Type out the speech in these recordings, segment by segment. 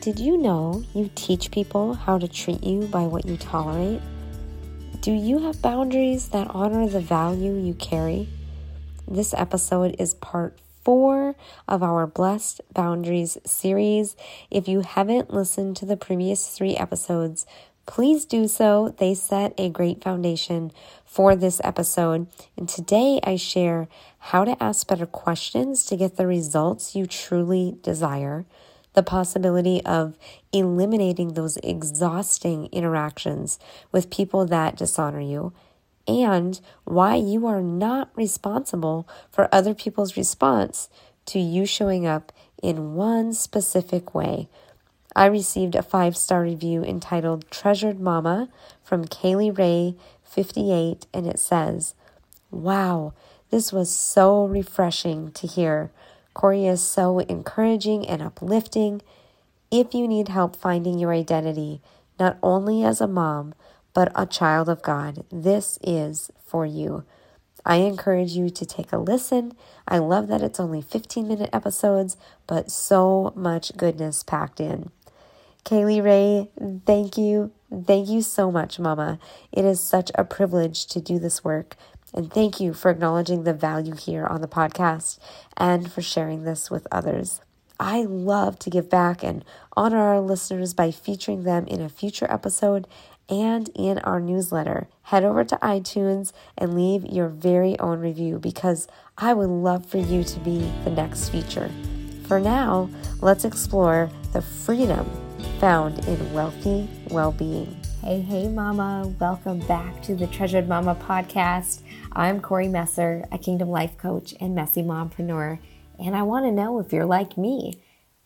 Did you know you teach people how to treat you by what you tolerate? Do you have boundaries that honor the value you carry? This episode is part four of our Blessed Boundaries series. If you haven't listened to the previous three episodes, please do so. They set a great foundation for this episode. And today I share how to ask better questions to get the results you truly desire the possibility of eliminating those exhausting interactions with people that dishonor you, and why you are not responsible for other people's response to you showing up in one specific way. I received a five star review entitled Treasured Momma from Kaylee Ray 58, and it says, Wow, this was so refreshing to hear. Kori is so encouraging and uplifting. If you need help finding your identity, not only as a mom, but a child of God, this is for you. I encourage you to take a listen. I love that it's only 15 minute episodes, but so much goodness packed in. Kaylee Ray, thank you. Thank you so much, Mama. It is such a privilege to do this work. And thank you for acknowledging the value here on the podcast and for sharing this with others. I love to give back and honor our listeners by featuring them in a future episode and in our newsletter. Head over to iTunes and leave your very own review because I would love for you to be the next feature. For now, let's explore the freedom found in wealthy well being. Hey, hey, Mama. Welcome back to the Treasured Momma podcast. I'm Kori Messer, a Kingdom Life Coach and messy mompreneur, and I want to know if you're like me.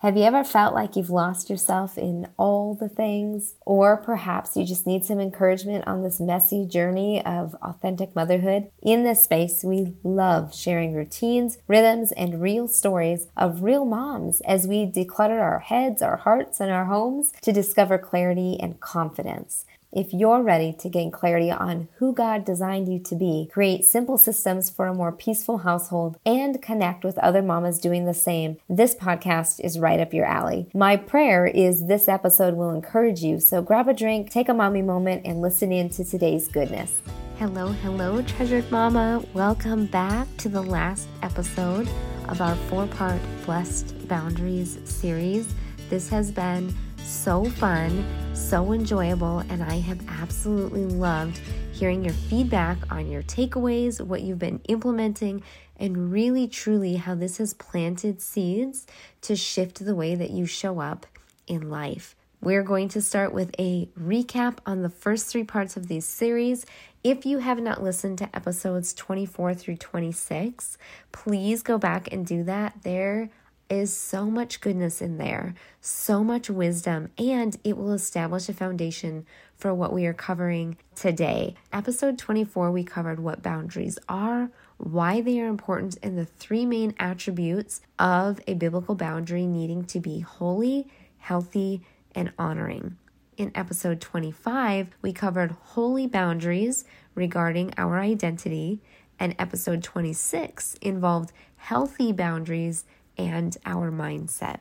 Have you ever felt like you've lost yourself in all the things? Or perhaps you just need some encouragement on this messy journey of authentic motherhood? In this space, we love sharing routines, rhythms, and real stories of real moms as we declutter our heads, our hearts, and our homes to discover clarity and confidence. If you're ready to gain clarity on who God designed you to be, create simple systems for a more peaceful household, and connect with other mamas doing the same, this podcast is right up your alley. My prayer is this episode will encourage you. So grab a drink, take a mommy moment, and listen in to today's goodness. Hello, hello, treasured mama. Welcome back to the last episode of our four part Blessed Boundaries series. This has been so fun, so enjoyable, and I have absolutely loved hearing your feedback on your takeaways, what you've been implementing, and really truly how this has planted seeds to shift the way that you show up in life. We're going to start with a recap on the first three parts of this series. If you have not listened to episodes 24 through 26, please go back and do that. There is so much goodness in there, so much wisdom, and it will establish a foundation for what we are covering today. Episode 24, we covered what boundaries are, why they are important, and the three main attributes of a biblical boundary needing to be holy, healthy, and honoring. In episode 25, we covered holy boundaries regarding our identity, and episode 26 involved healthy boundaries and our mindset.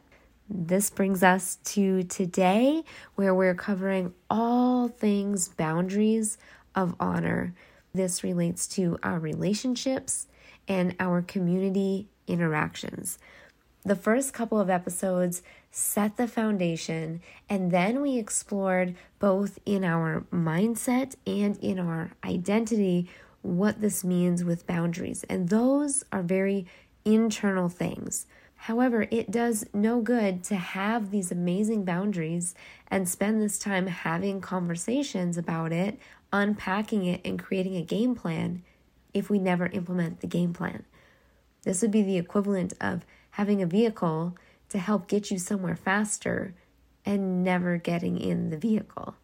This brings us to today, where we're covering all things boundaries of honor. This relates to our relationships and our community interactions. The first couple of episodes set the foundation, and then we explored both in our mindset and in our identity what this means with boundaries. And those are very internal things. However, it does no good to have these amazing boundaries and spend this time having conversations about it, unpacking it, and creating a game plan if we never implement the game plan. This would be the equivalent of having a vehicle to help get you somewhere faster and never getting in the vehicle.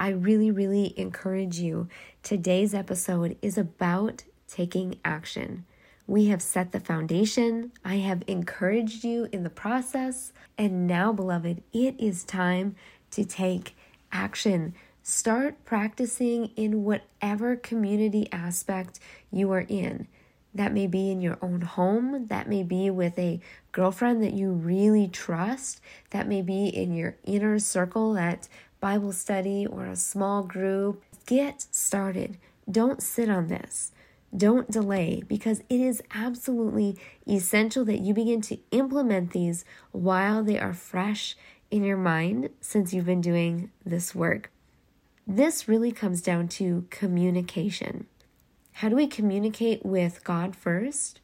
I really, really encourage you. Today's episode is about taking action. We have set the foundation. I have encouraged you in the process. And now, beloved, it is time to take action. Start practicing in whatever community aspect you are in. That may be in your own home. That may be with a girlfriend that you really trust. That may be in your inner circle at Bible study or a small group. Get started. Don't sit on this. Don't delay because it is absolutely essential that you begin to implement these while they are fresh in your mind since you've been doing this work. This really comes down to communication. How do we communicate with God first,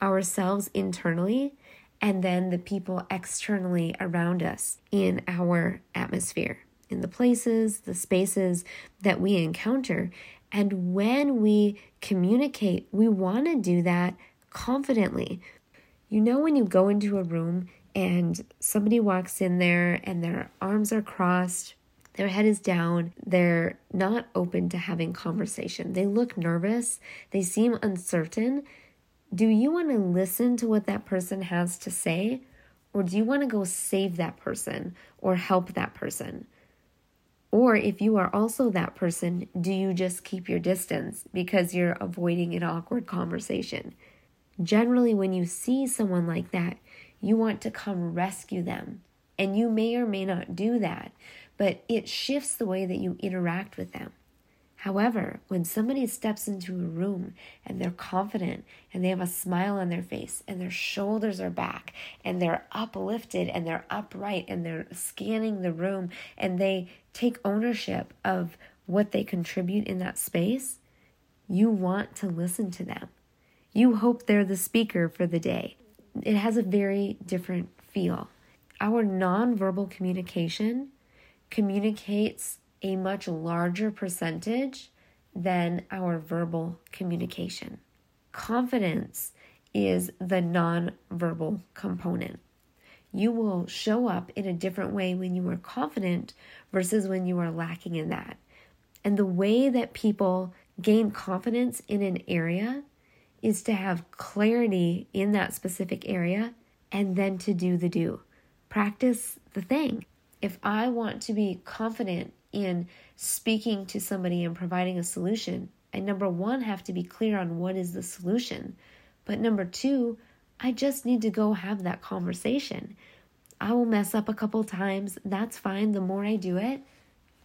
ourselves internally, and then the people externally around us in our atmosphere, in the places, the spaces that we encounter? And when we communicate, we want to do that confidently. You know, when you go into a room and somebody walks in there and their arms are crossed, their head is down, they're not open to having conversation. They look nervous, they seem uncertain. Do you want to listen to what that person has to say? Or do you want to go save that person or help that person? Or if you are also that person, do you just keep your distance because you're avoiding an awkward conversation? Generally, when you see someone like that, you want to come rescue them. And you may or may not do that, but it shifts the way that you interact with them. However, when somebody steps into a room and they're confident and they have a smile on their face and their shoulders are back and they're uplifted and they're upright and they're scanning the room and they take ownership of what they contribute in that space, you want to listen to them. You hope they're the speaker for the day. It has a very different feel. Our nonverbal communication communicates a much larger percentage than our verbal communication. Confidence is the non-verbal component. You will show up in a different way when you are confident versus when you are lacking in that. And the way that people gain confidence in an area is to have clarity in that specific area and then to do the do. Practice the thing. If I want to be confident in speaking to somebody and providing a solution, I number one have to be clear on what is the solution. But number two, I just need to go have that conversation. I will mess up a couple times. That's fine. The more I do it,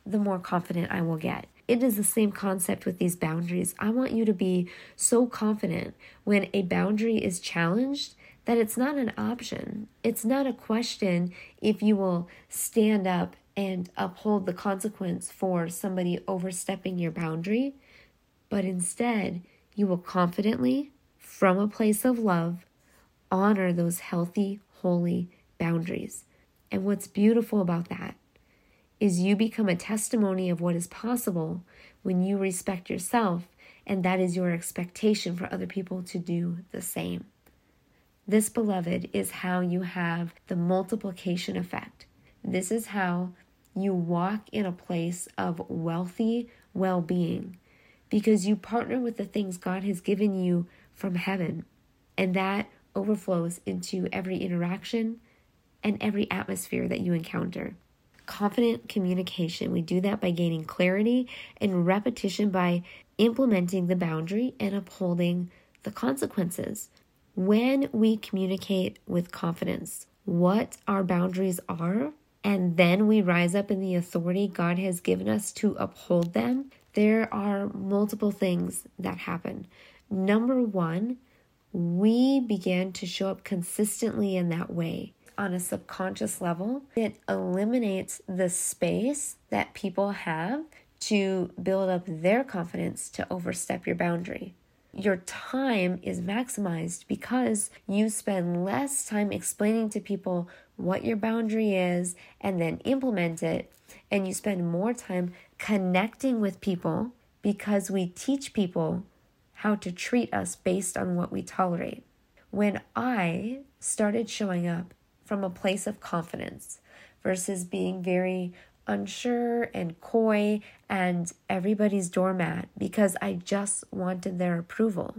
the more confident I will get. It is the same concept with these boundaries. I want you to be so confident when a boundary is challenged that it's not an option. It's not a question if you will stand up and uphold the consequence for somebody overstepping your boundary, but instead, you will confidently, from a place of love, honor those healthy, holy boundaries. And what's beautiful about that is you become a testimony of what is possible when you respect yourself, and that is your expectation for other people to do the same. This, beloved, is how you have the multiplication effect. This is how you walk in a place of wealthy well being because you partner with the things God has given you from heaven. And that overflows into every interaction and every atmosphere that you encounter. Confident communication, we do that by gaining clarity and repetition by implementing the boundary and upholding the consequences. When we communicate with confidence what our boundaries are and then we rise up in the authority God has given us to uphold them, there are multiple things that happen. Number one, we begin to show up consistently in that way on a subconscious level. It eliminates the space that people have to build up their confidence to overstep your boundary your time is maximized because you spend less time explaining to people what your boundary is and then implement it. And you spend more time connecting with people because we teach people how to treat us based on what we tolerate. When I started showing up from a place of confidence versus being very unsure and coy and everybody's doormat because I just wanted their approval.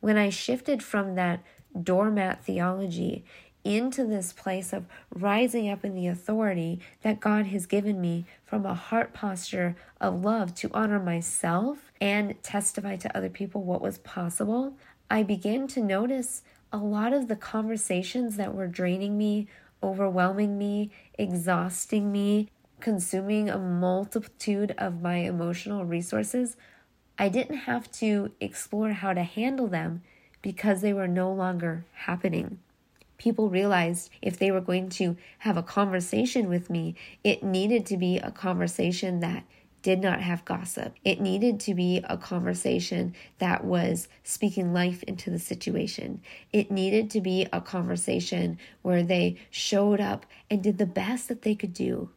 When I shifted from that doormat theology into this place of rising up in the authority that God has given me from a heart posture of love to honor myself and testify to other people what was possible, I began to notice a lot of the conversations that were draining me, overwhelming me, exhausting me, consuming a multitude of my emotional resources, I didn't have to explore how to handle them because they were no longer happening. People realized if they were going to have a conversation with me, it needed to be a conversation that did not have gossip. It needed to be a conversation that was speaking life into the situation. It needed to be a conversation where they showed up and did the best that they could do.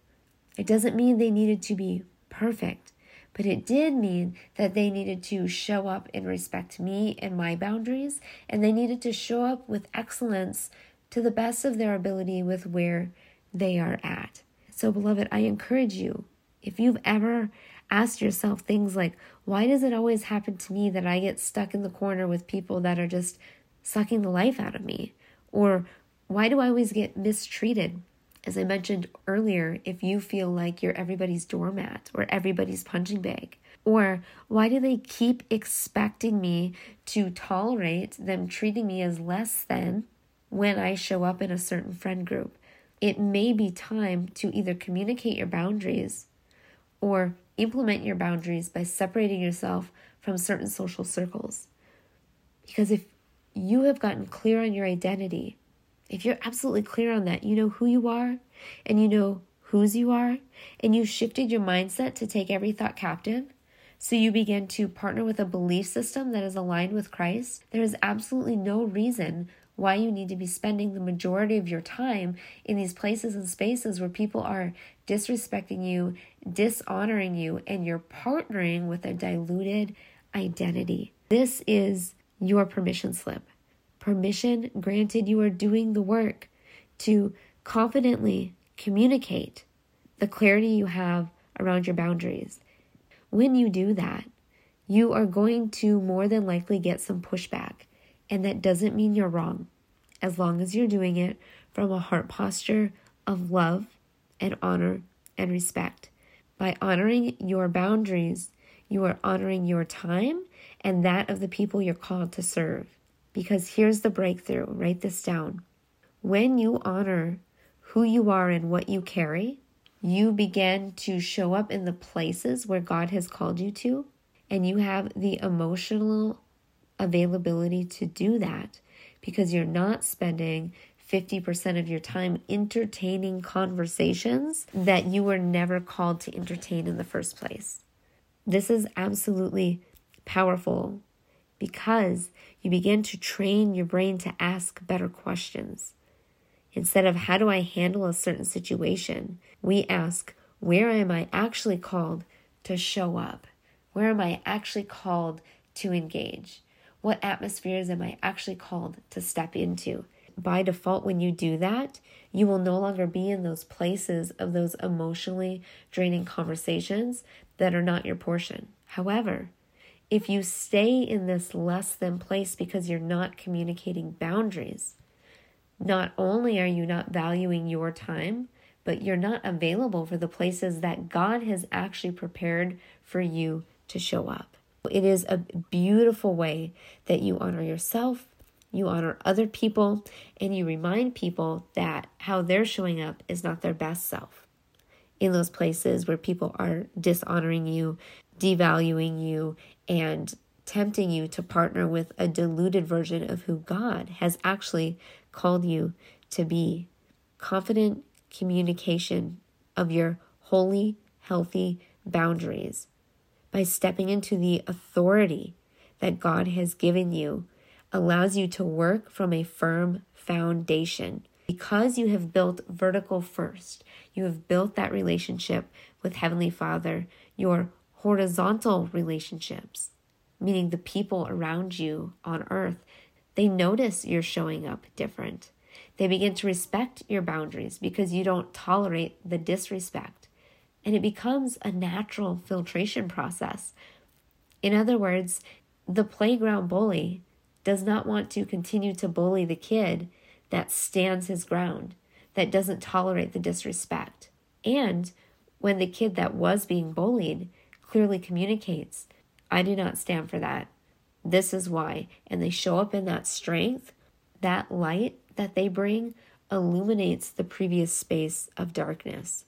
It doesn't mean they needed to be perfect, but it did mean that they needed to show up and respect me and my boundaries, and they needed to show up with excellence to the best of their ability with where they are at. So, beloved, I encourage you if you've ever asked yourself things like, why does it always happen to me that I get stuck in the corner with people that are just sucking the life out of me? Or why do I always get mistreated? As I mentioned earlier, if you feel like you're everybody's doormat or everybody's punching bag, or why do they keep expecting me to tolerate them treating me as less than when I show up in a certain friend group? It may be time to either communicate your boundaries or implement your boundaries by separating yourself from certain social circles. Because if you have gotten clear on your identity, if you're absolutely clear on that, you know who you are and you know whose you are, and you've shifted your mindset to take every thought captive. So you begin to partner with a belief system that is aligned with Christ. There is absolutely no reason why you need to be spending the majority of your time in these places and spaces where people are disrespecting you, dishonoring you, and you're partnering with a diluted identity. This is your permission slip. Permission granted, you are doing the work to confidently communicate the clarity you have around your boundaries. When you do that, you are going to more than likely get some pushback. And that doesn't mean you're wrong, as long as you're doing it from a heart posture of love and honor and respect. By honoring your boundaries, you are honoring your time and that of the people you're called to serve. Because here's the breakthrough write this down. When you honor who you are and what you carry, you begin to show up in the places where God has called you to, and you have the emotional availability to do that because you're not spending 50% of your time entertaining conversations that you were never called to entertain in the first place. This is absolutely powerful because you begin to train your brain to ask better questions. Instead of how do I handle a certain situation, we ask, where am I actually called to show up? Where am I actually called to engage? What atmospheres am I actually called to step into? By default, when you do that, you will no longer be in those places of those emotionally draining conversations that are not your portion. However, if you stay in this less than place because you're not communicating boundaries, not only are you not valuing your time, but you're not available for the places that God has actually prepared for you to show up. It is a beautiful way that you honor yourself, you honor other people, and you remind people that how they're showing up is not their best self. In those places where people are dishonoring you, devaluing you, and tempting you to partner with a diluted version of who God has actually called you to be. Confident communication of your holy, healthy boundaries by stepping into the authority that God has given you allows you to work from a firm foundation. Because you have built vertical first, you have built that relationship with Heavenly Father, your horizontal relationships, meaning the people around you on earth, they notice you're showing up different. They begin to respect your boundaries because you don't tolerate the disrespect and it becomes a natural filtration process. In other words, the playground bully does not want to continue to bully the kid that stands his ground, that doesn't tolerate the disrespect. And when the kid that was being bullied clearly communicates, I do not stand for that. This is why. And they show up in that strength, that light that they bring illuminates the previous space of darkness.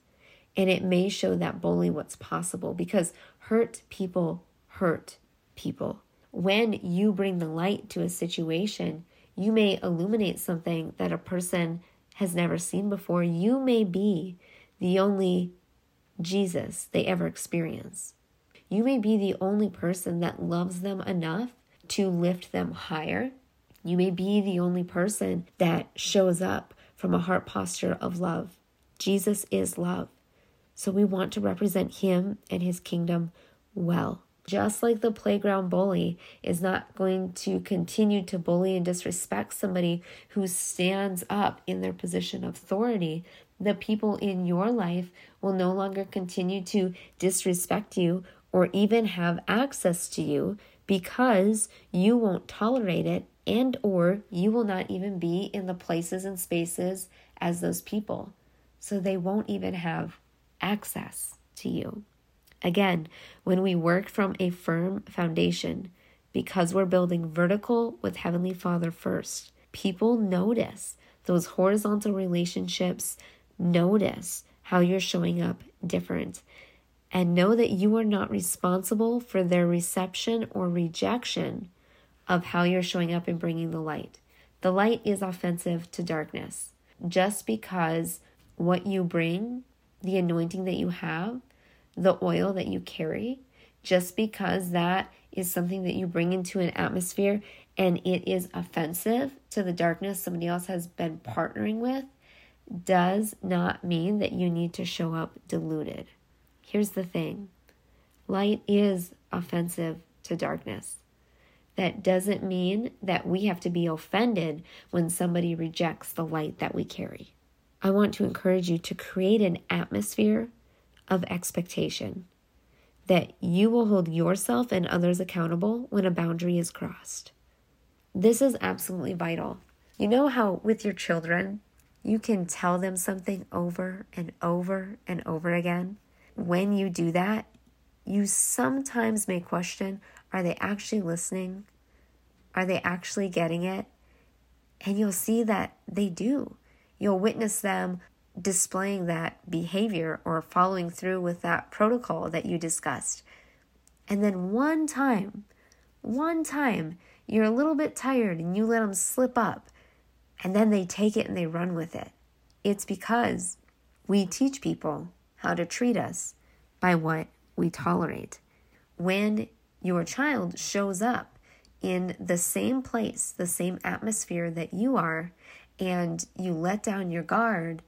And it may show that bully what's possible because hurt people hurt people. When you bring the light to a situation, you may illuminate something that a person has never seen before. You may be the only Jesus they ever experience. You may be the only person that loves them enough to lift them higher. You may be the only person that shows up from a heart posture of love. Jesus is love. So we want to represent him and his kingdom well. Just like the playground bully is not going to continue to bully and disrespect somebody who stands up in their position of authority, the people in your life will no longer continue to disrespect you or even have access to you because you won't tolerate it and or you will not even be in the places and spaces as those people. So they won't even have access to you. Again, when we work from a firm foundation, because we're building vertical with Heavenly Father first, people notice those horizontal relationships, notice how you're showing up different, and know that you are not responsible for their reception or rejection of how you're showing up and bringing the light. The light is offensive to darkness. Just because what you bring, the anointing that you have, the oil that you carry, just because that is something that you bring into an atmosphere and it is offensive to the darkness somebody else has been partnering with, does not mean that you need to show up diluted. Here's the thing light is offensive to darkness. That doesn't mean that we have to be offended when somebody rejects the light that we carry. I want to encourage you to create an atmosphere of expectation that you will hold yourself and others accountable when a boundary is crossed. This is absolutely vital. You know how with your children, you can tell them something over and over and over again? When you do that, you sometimes may question are they actually listening? Are they actually getting it? And you'll see that they do. You'll witness them displaying that behavior or following through with that protocol that you discussed. And then one time, one time, you're a little bit tired and you let them slip up, and then they take it and they run with it. It's because we teach people how to treat us by what we tolerate. When your child shows up in the same place, the same atmosphere that you are, and you let down your guard,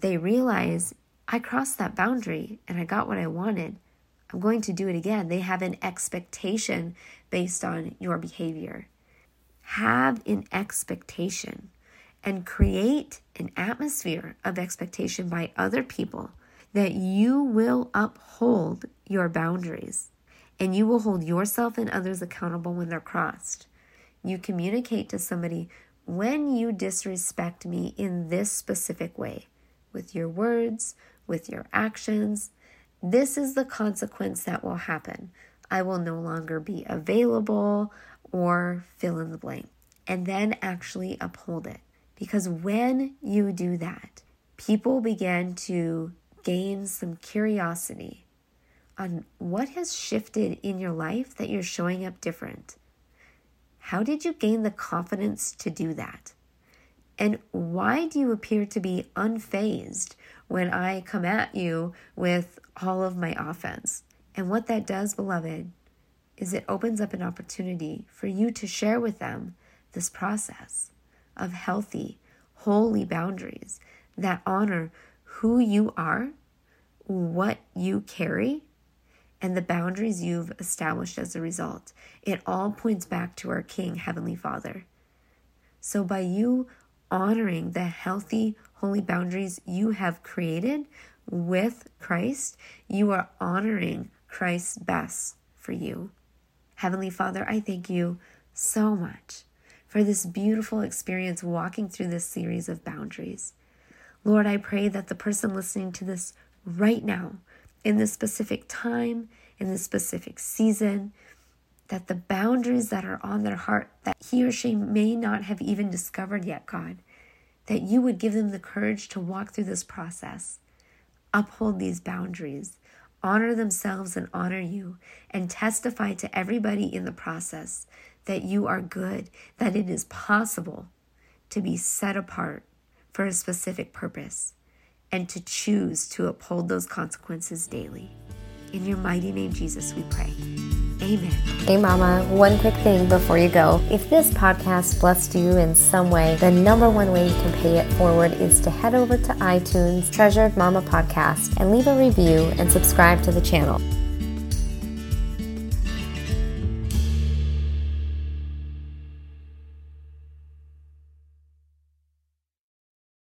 they realize I crossed that boundary and I got what I wanted. I'm going to do it again. They have an expectation based on your behavior. Have an expectation and create an atmosphere of expectation by other people that you will uphold your boundaries and you will hold yourself and others accountable when they're crossed. You communicate to somebody when you disrespect me in this specific way, with your words, with your actions, this is the consequence that will happen. I will no longer be available or fill in the blank. And then actually uphold it. Because when you do that, people begin to gain some curiosity on what has shifted in your life that you're showing up different. How did you gain the confidence to do that? And why do you appear to be unfazed when I come at you with all of my offense? And what that does, beloved, is it opens up an opportunity for you to share with them this process of healthy, holy boundaries that honor who you are, what you carry, and the boundaries you've established as a result. It all points back to our King, Heavenly Father. So, by you honoring the healthy, holy boundaries you have created with Christ, you are honoring Christ's best for you. Heavenly Father, I thank you so much for this beautiful experience walking through this series of boundaries. Lord, I pray that the person listening to this right now, in this specific time, in this specific season, that the boundaries that are on their heart that he or she may not have even discovered yet, God, that you would give them the courage to walk through this process, uphold these boundaries, honor themselves and honor you, and testify to everybody in the process that you are good, that it is possible to be set apart for a specific purpose, and to choose to uphold those consequences daily. In your mighty name, Jesus, we pray. Amen. Hey, Mama, one quick thing before you go. If this podcast blessed you in some way, the number one way you can pay it forward is to head over to iTunes, Treasured Momma Podcast, and leave a review and subscribe to the channel.